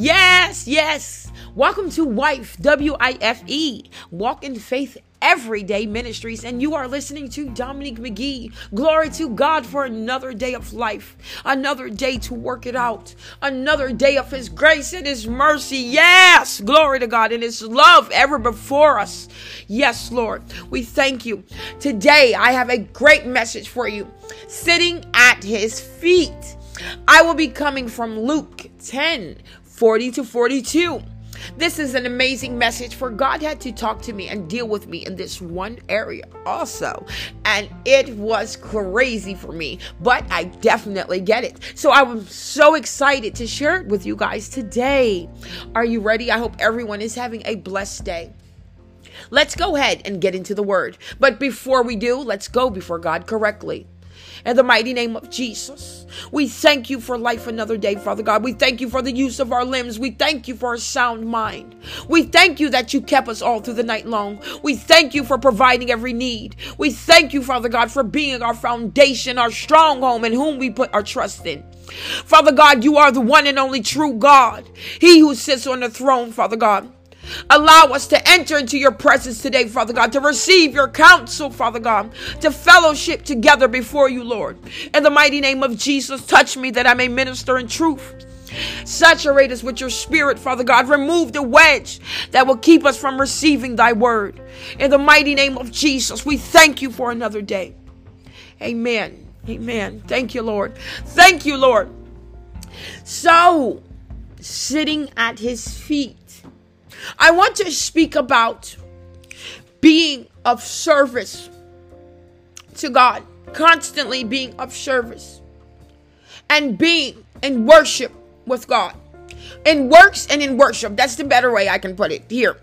Yes, yes. Welcome to Wife, W I F E, Walk in Faith Everyday Ministries, and you are listening to Dominique McGee. Glory to God for another day of life, another day to work it out, another day of His grace and His mercy. Yes, glory to God and His love ever before us. Yes, Lord, we thank you. Today, I have a great message for you sitting at His feet. I will be coming from Luke 10 40 to 42. This is an amazing message for God had to talk to me and deal with me in this one area also. And it was crazy for me, but I definitely get it. So I'm so excited to share it with you guys today. Are you ready? I hope everyone is having a blessed day. Let's go ahead and get into the word. But before we do, let's go before God correctly in the mighty name of Jesus. We thank you for life another day, Father God. We thank you for the use of our limbs. We thank you for a sound mind. We thank you that you kept us all through the night long. We thank you for providing every need. We thank you, Father God, for being our foundation, our strong home, in whom we put our trust in. Father God, you are the one and only true God. He who sits on the throne, Father God. Allow us to enter into your presence today, Father God, to receive your counsel, Father God, to fellowship together before you, Lord. In the mighty name of Jesus, touch me that I may minister in truth. Saturate us with your spirit, Father God. Remove the wedge that will keep us from receiving thy word. In the mighty name of Jesus, we thank you for another day. Amen. Amen. Thank you, Lord. Thank you, Lord. So, sitting at his feet I want to speak about being of service to God, constantly being of service, and being in worship with God. In works and in worship. That's the better way I can put it here.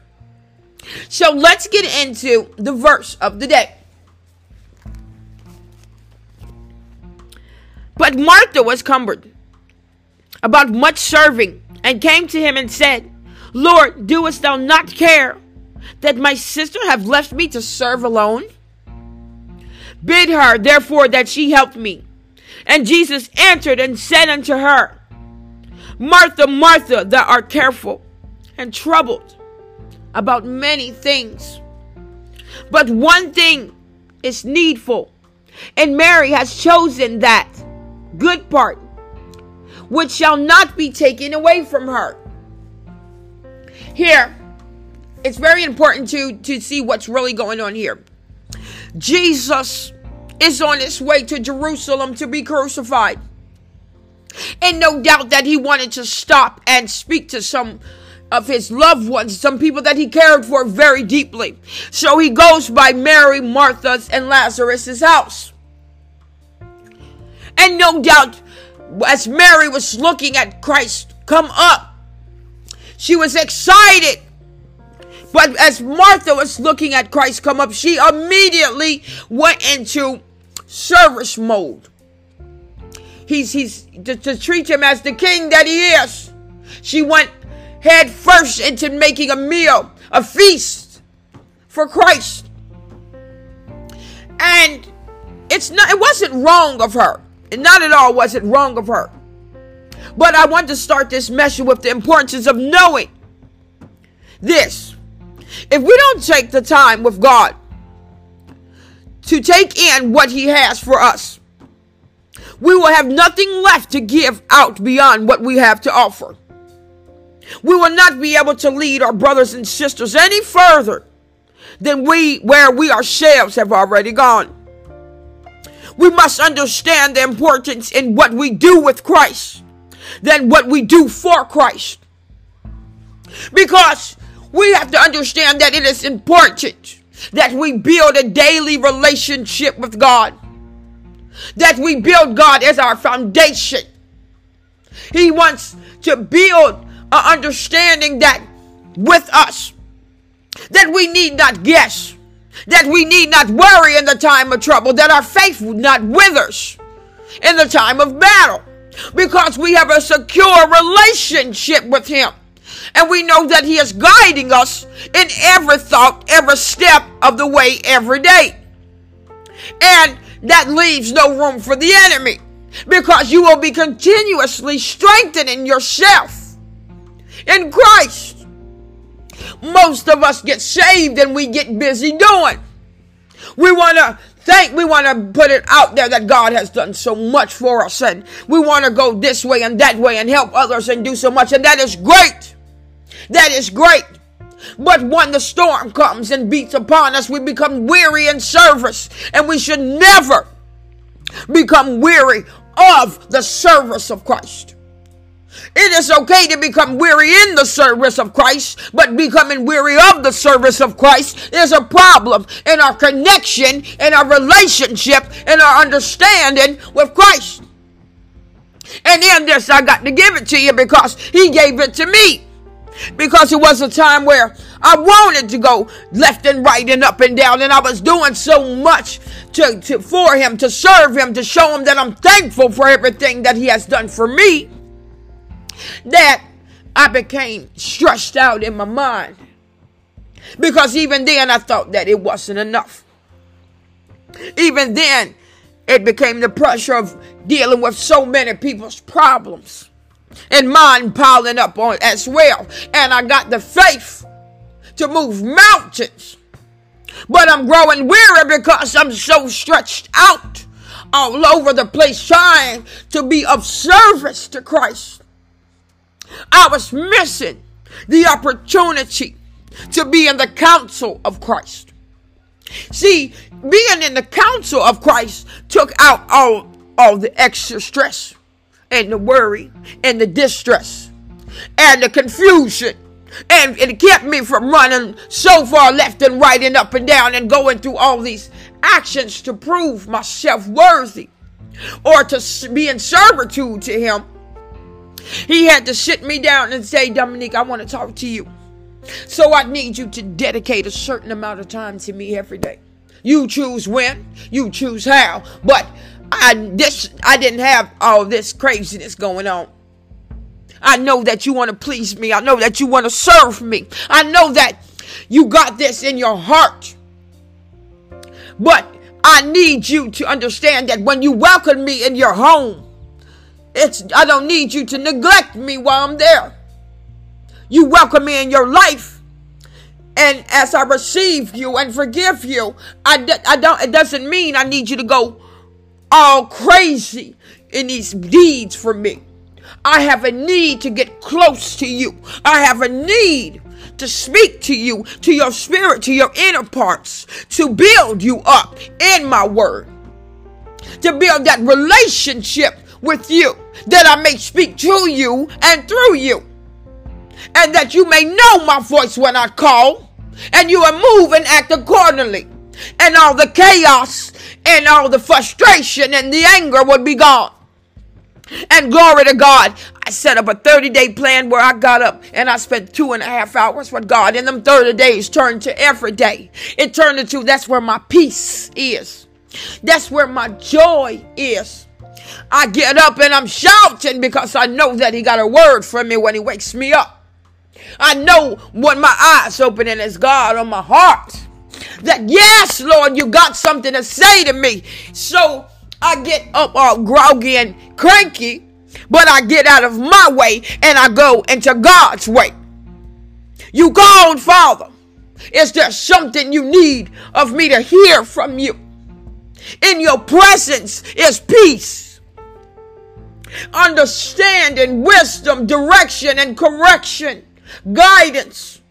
So let's get into the verse of the day. But Martha was cumbered about much serving and came to him and said, Lord, doest thou not care that my sister have left me to serve alone? Bid her, therefore, that she help me. And Jesus answered and said unto her, Martha, Martha, thou art careful and troubled about many things. But one thing is needful, and Mary has chosen that good part, which shall not be taken away from her. Here, it's very important to, to see what's really going on here. Jesus is on his way to Jerusalem to be crucified. And no doubt that he wanted to stop and speak to some of his loved ones, some people that he cared for very deeply. So he goes by Mary, Martha's, and Lazarus's house. And no doubt, as Mary was looking at Christ come up she was excited. But as Martha was looking at Christ come up, she immediately went into service mode. He's he's to, to treat him as the king that he is. She went head first into making a meal, a feast for Christ. And it's not it wasn't wrong of her. and Not at all was it wrong of her. But I want to start this message with the importance of knowing this. If we don't take the time with God to take in what He has for us, we will have nothing left to give out beyond what we have to offer. We will not be able to lead our brothers and sisters any further than we where we ourselves have already gone. We must understand the importance in what we do with Christ than what we do for Christ. Because we have to understand that it is important that we build a daily relationship with God, that we build God as our foundation. He wants to build an understanding that with us, that we need not guess, that we need not worry in the time of trouble, that our faith would not withers in the time of battle because we have a secure relationship with Him. And we know that He is guiding us in every thought, every step of the way, every day. And that leaves no room for the enemy because you will be continuously strengthening yourself in Christ. Most of us get saved and we get busy doing. We want to think, we want to put it out there that God has done so much for us and we want to go this way and that way and help others and do so much. And that is great. That is great. But when the storm comes and beats upon us, we become weary in service. And we should never become weary of the service of Christ. It is okay to become weary in the service of Christ, but becoming weary of the service of Christ is a problem in our connection, in our relationship, in our understanding with Christ. And in this, I got to give it to you because He gave it to me. Because it was a time where I wanted to go left and right and up and down, and I was doing so much to, to for Him, to serve Him, to show Him that I'm thankful for everything that He has done for me that I became stressed out in my mind. Because even then I thought that it wasn't enough. Even then, it became the pressure of dealing with so many people's problems and mine piling up on as well. And I got the faith to move mountains. But I'm growing weary because I'm so stretched out all over the place trying to be of service to Christ. I was missing the opportunity to be in the counsel of Christ. See, being in the counsel of Christ took out all, all the extra stress and the worry and the distress and the confusion. And it kept me from running so far left and right and up and down and going through all these actions to prove myself worthy or to be in servitude to Him he had to sit me down and say, Dominique, I want to talk to you. So I need you to dedicate a certain amount of time to me every day. You choose when, you choose how. But I this I didn't have all this craziness going on. I know that you want to please me. I know that you want to serve me. I know that you got this in your heart. But I need you to understand that when you welcome me in your home, it's I don't need you to neglect me while I'm there. You welcome me in your life. And as I receive you and forgive you, I, I don't it doesn't mean I need you to go all crazy in these deeds for me. I have a need to get close to you. I have a need to speak to you, to your spirit, to your inner parts, to build you up in my word, to build that relationship with you, that I may speak to you and through you, and that you may know my voice when I call, and you will move and act accordingly, and all the chaos and all the frustration and the anger would be gone. And glory to God, I set up a 30 day plan where I got up and I spent two and a half hours with God. And them 30 days turned to every day. It turned into that's where my peace is. That's where my joy is. I get up and I'm shouting because I know that He got a word for me when He wakes me up. I know when my eyes open and it's God on my heart. That yes, Lord, you got something to say to me. So I get up all groggy and cranky, but I get out of my way and I go into God's way. You called, Father. Is there something you need of me to hear from you? In your presence is peace understanding, wisdom, direction, and correction, guidance.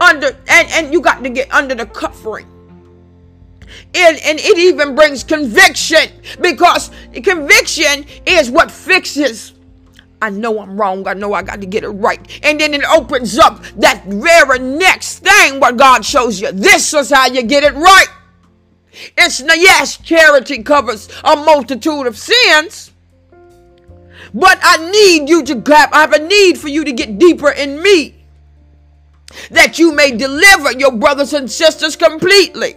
Under and, and you got to get under the covering. And, and it even brings conviction because conviction is what fixes. I know I'm wrong. I know I got to get it right. And then it opens up that very next thing what God shows you this is how you get it right. It's yes, charity covers a multitude of sins. But I need you to grab, I have a need for you to get deeper in me. That you may deliver your brothers and sisters completely.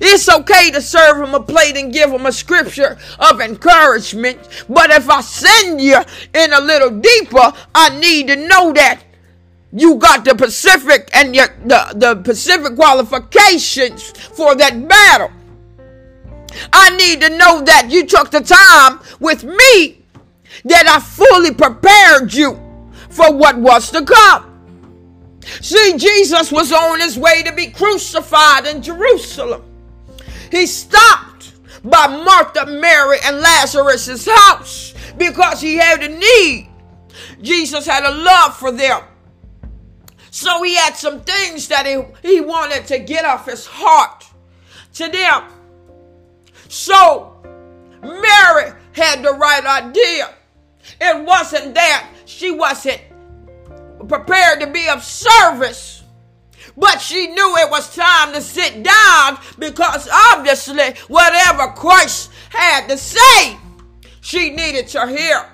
It's okay to serve them a plate and give them a scripture of encouragement. But if I send you in a little deeper, I need to know that you got the Pacific and your, the, the Pacific qualifications for that battle. I need to know that you took the time with me that I fully prepared you for what was to come. See, Jesus was on his way to be crucified in Jerusalem. He stopped by Martha, Mary, and Lazarus's house because he had a need. Jesus had a love for them. So he had some things that he, he wanted to get off his heart to them. So Mary had the right idea. It wasn't that she wasn't prepared to be of service. But she knew it was time to sit down because obviously, whatever Christ had to say, she needed to hear.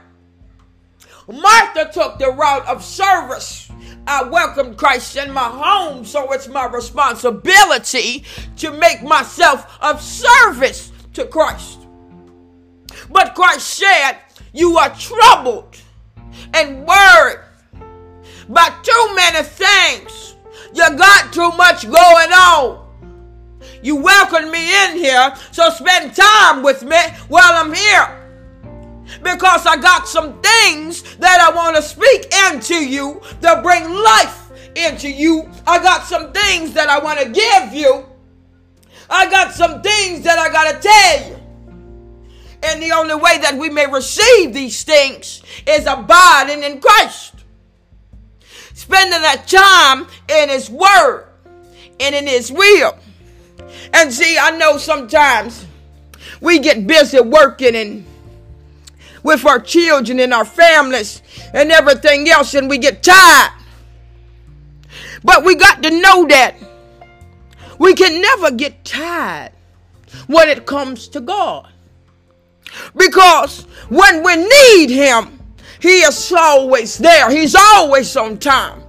Martha took the route of service. I welcomed Christ in my home, so it's my responsibility to make myself of service to Christ. But Christ said, You are troubled and worried by too many things. You got too much going on. You welcomed me in here, so spend time with me while I'm here. Because I got some things that I want to speak into you that bring life into you. I got some things that I want to give you. I got some things that I got to tell you. And the only way that we may receive these things is abiding in Christ spending that time in His Word and in His will. And see, I know sometimes we get busy working and with our children and our families and everything else, and we get tired. But we got to know that we can never get tired when it comes to God. Because when we need Him, he is always there. He's always on time.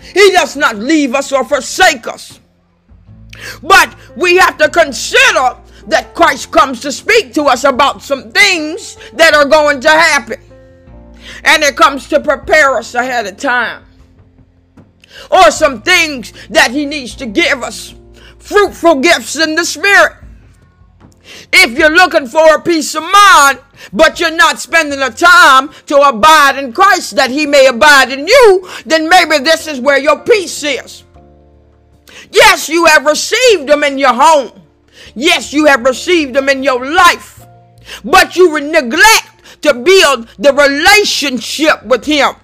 He does not leave us or forsake us. But we have to consider that Christ comes to speak to us about some things that are going to happen. And it comes to prepare us ahead of time. Or some things that He needs to give us fruitful gifts in the Spirit. If you're looking for a peace of mind, but you're not spending the time to abide in Christ that he may abide in you, then maybe this is where your peace is. Yes, you have received them in your home. Yes, you have received them in your life. But you neglect to build the relationship with him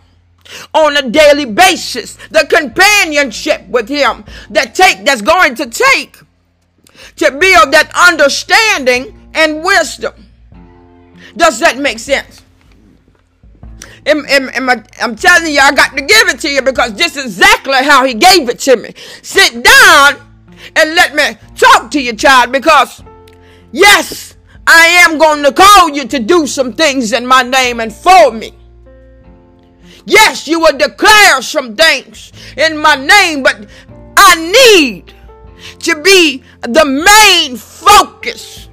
on a daily basis, the companionship with him that take that's going to take to build that understanding and wisdom. Does that make sense? Am, am, am I, I'm telling you, I got to give it to you because this is exactly how he gave it to me. Sit down and let me talk to you, child, because yes, I am going to call you to do some things in my name and for me. Yes, you will declare some things in my name, but I need to be the main focus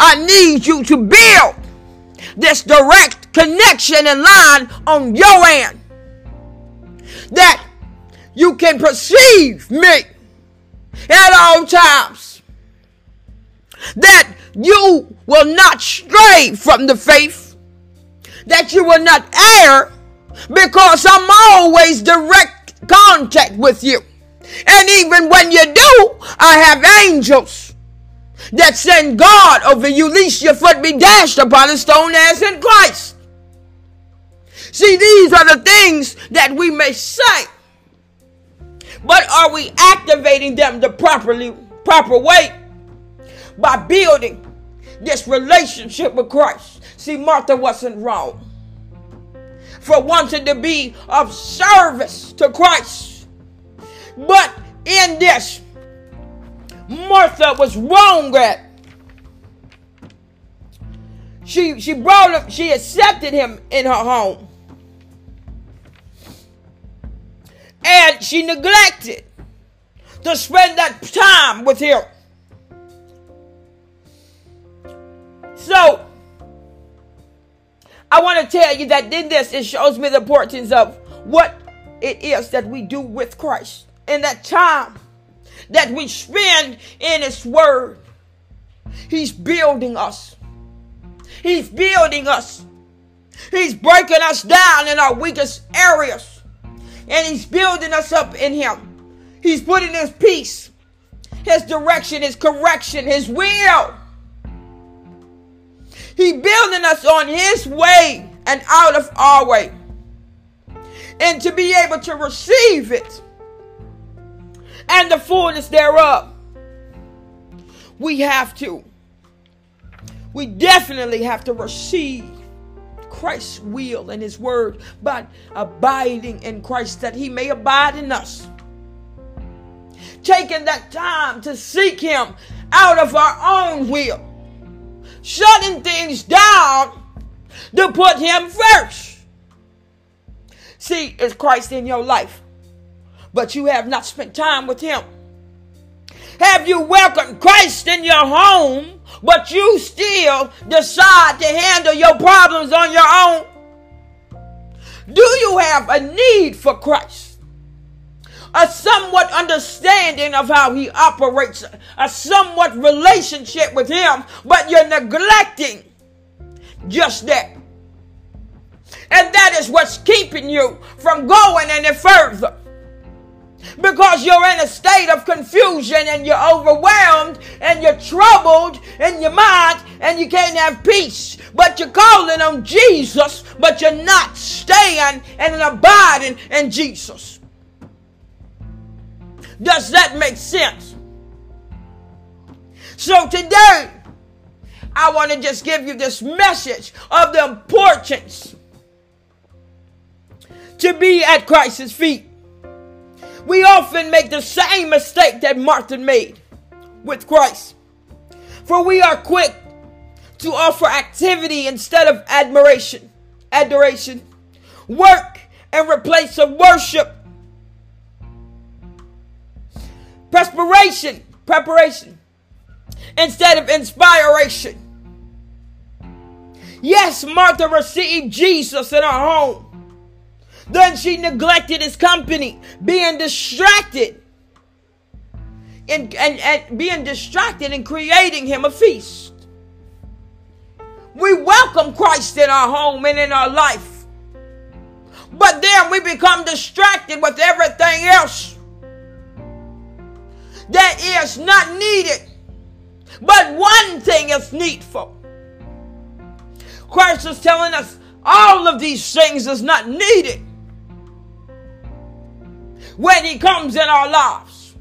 I need you to build this direct connection and line on your end that you can perceive me at all times. That you will not stray from the faith, that you will not err, because I'm always direct contact with you. And even when you do, I have angels that send God over you, lest your foot be dashed upon a stone as in Christ. See, these are the things that we may say. But are we activating them the properly proper way? By building this relationship with Christ. See, Martha wasn't wrong for wanting to be of service to Christ. But in this, Martha was wrong at. She she brought him, she accepted him in her home. And she neglected to spend that time with him. So I want to tell you that in this it shows me the importance of what it is that we do with Christ in that time that we spend in His Word. He's building us. He's building us. He's breaking us down in our weakest areas. And He's building us up in Him. He's putting His peace, His direction, His correction, His will. He's building us on His way and out of our way. And to be able to receive it and the fullness thereof, we have to. We definitely have to receive Christ's will and His word by abiding in Christ that He may abide in us. Taking that time to seek Him out of our own will, shutting things down to put Him first. See, is Christ in your life, but you have not spent time with Him. Have you welcomed Christ in your home, but you still decide to handle your problems on your own? Do you have a need for Christ? A somewhat understanding of how he operates, a somewhat relationship with him, but you're neglecting just that. And that is what's keeping you from going any further because you're in a state of confusion and you're overwhelmed and you're troubled in your mind and you can't have peace. But you're calling on Jesus, but you're not staying and abiding in Jesus. Does that make sense? So today, I want to just give you this message of the importance to be at Christ's feet. We often make the same mistake that Martha made with Christ. For we are quick to offer activity instead of admiration, adoration, work and replace of worship, perspiration, preparation, instead of inspiration. Yes, Martha received Jesus in her home then she neglected his company, being distracted and, and, and being distracted and creating him a feast. We welcome Christ in our home and in our life. But then we become distracted with everything else that is not needed. But one thing is needful. Christ is telling us all of these things is not needed when He comes in our lives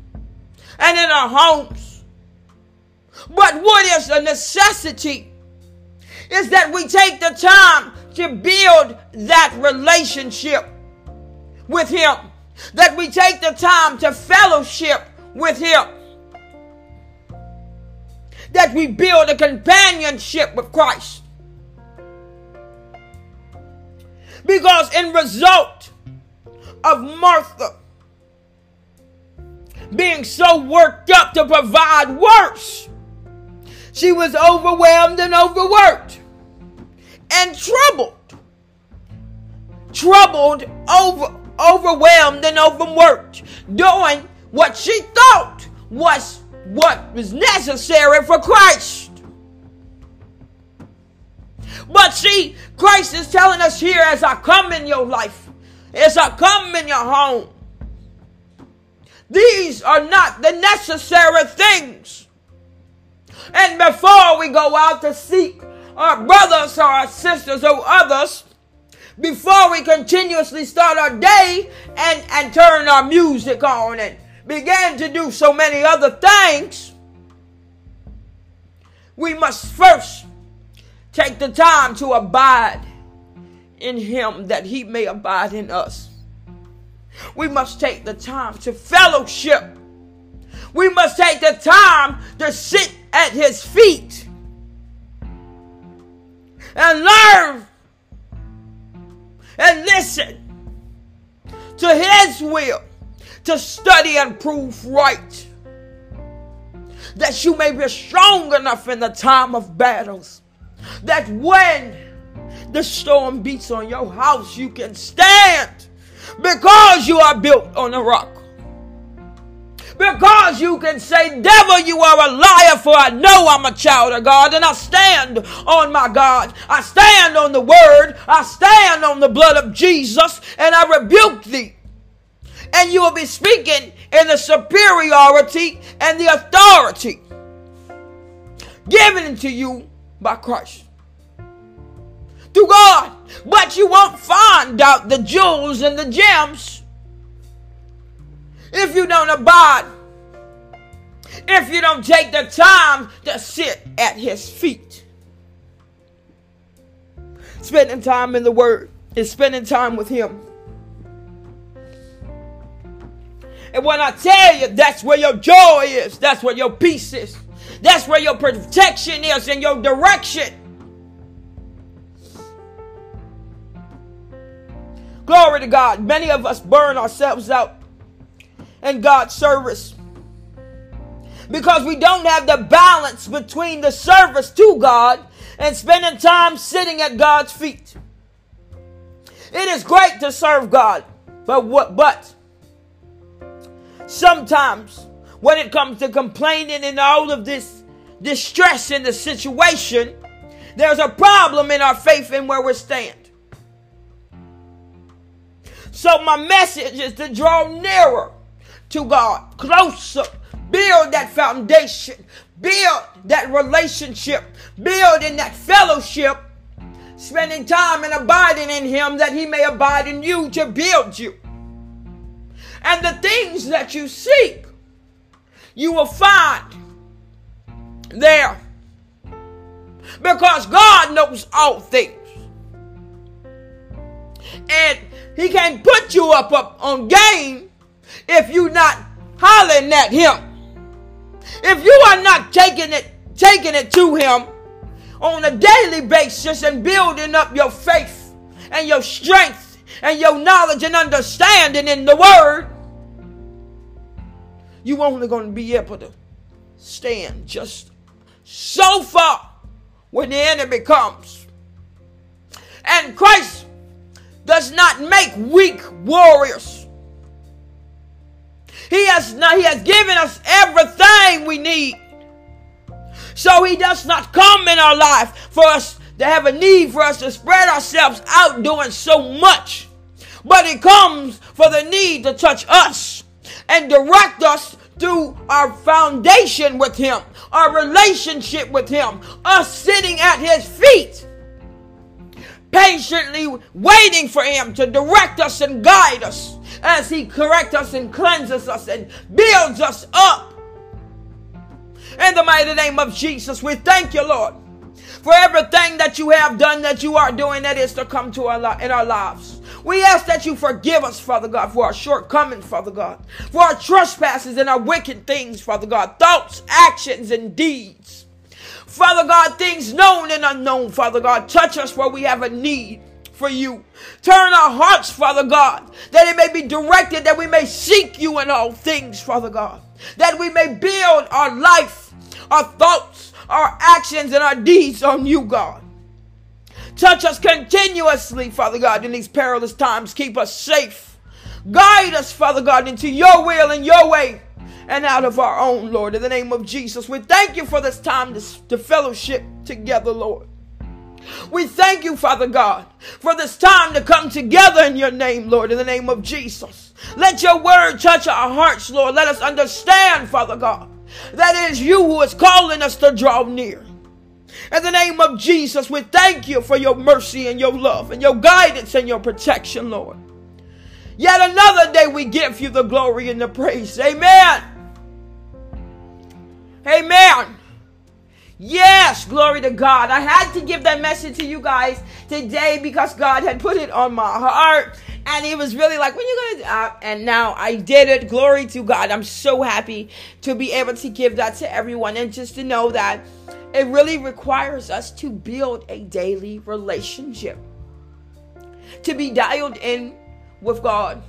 and in our homes. But what is a necessity is that we take the time to build that relationship with Him, that we take the time to fellowship with Him, that we build a companionship with Christ. Because in result of Martha being so worked up to provide worse. She was overwhelmed and overworked and troubled. Troubled, over, overwhelmed, and overworked, doing what she thought was what was necessary for Christ. But see, Christ is telling us here as I come in your life, as I come in your home, these are not the necessary things. And before we go out to seek our brothers or our sisters or others, before we continuously start our day and, and turn our music on and begin to do so many other things, we must first take the time to abide in Him that He may abide in us. We must take the time to fellowship. We must take the time to sit at his feet and learn and listen to his will to study and prove right. That you may be strong enough in the time of battles. That when the storm beats on your house, you can stand because you are built on a rock. Because you can say, Devil, you are a liar, for I know I'm a child of God, and I stand on my God. I stand on the word. I stand on the blood of Jesus, and I rebuke thee. And you will be speaking in the superiority and the authority given to you by Christ. Through God. But you won't find out the jewels and the gems if you don't abide, if you don't take the time to sit at his feet. Spending time in the Word is spending time with him. And when I tell you that's where your joy is, that's where your peace is, that's where your protection is and your direction. Glory to God. Many of us burn ourselves out in God's service. Because we don't have the balance between the service to God and spending time sitting at God's feet. It is great to serve God, but what but sometimes when it comes to complaining and all of this distress in the situation, there's a problem in our faith and where we stand. So my message is to draw nearer to God, closer. Build that foundation, build that relationship, build in that fellowship, spending time and abiding in Him that He may abide in you to build you. And the things that you seek, you will find there. Because God knows all things. And He can't put you up, up on game if you not hollering at him. If you are not taking it, taking it to him on a daily basis and building up your faith and your strength and your knowledge and understanding in the word, you only going to be able to stand just so far when the enemy comes. And Christ does not make weak warriors. He has not, He has given us everything we need. So He does not come in our life for us to have a need for us to spread ourselves out doing so much. But He comes for the need to touch us and direct us through our foundation with Him, our relationship with Him, us sitting at His feet patiently waiting for Him to direct us and guide us as He corrects us and cleanses us and builds us up. In the mighty name of Jesus, we thank you, Lord, for everything that you have done, that you are doing, that is to come to our in our lives. We ask that you forgive us, Father God, for our shortcomings, Father God, for our trespasses and our wicked things, Father God, thoughts, actions, and deeds. Father God, things known and unknown, Father God, touch us where we have a need for you. Turn our hearts, Father God, that it may be directed, that we may seek you in all things, Father God, that we may build our life, our thoughts, our actions, and our deeds on you, God. Touch us continuously, Father God, in these perilous times. Keep us safe. Guide us, Father God, into your will and your way and out of our own, Lord, in the name of Jesus. We thank you for this time to, to fellowship together, Lord. We thank you, Father God, for this time to come together in your name, Lord, in the name of Jesus. Let your word touch our hearts, Lord. Let us understand, Father God, that it is you who is calling us to draw near. In the name of Jesus, we thank you for your mercy and your love and your guidance and your protection, Lord. Yet another day we give you the glory and the praise. Amen. Amen. Yes, glory to God. I had to give that message to you guys today because God had put it on my heart. And it was really like, when you gonna, uh, and now I did it. Glory to God. I'm so happy to be able to give that to everyone and just to know that it really requires us to build a daily relationship, to be dialed in with God.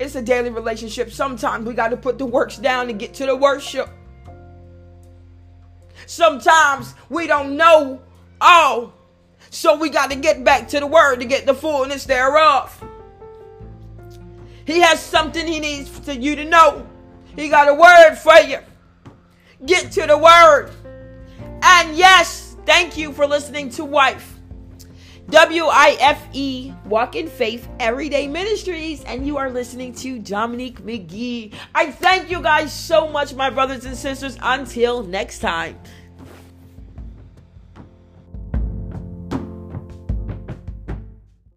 It's a daily relationship. Sometimes we got to put the works down to get to the worship. Sometimes we don't know all. So we got to get back to the word to get the fullness thereof. He has something he needs for you to know. He got a word for you. Get to the word. And yes, thank you for listening to Wife. W I F E, Walk in Faith Everyday Ministries, and you are listening to Dominique McGee. I thank you guys so much, my brothers and sisters. Until next time.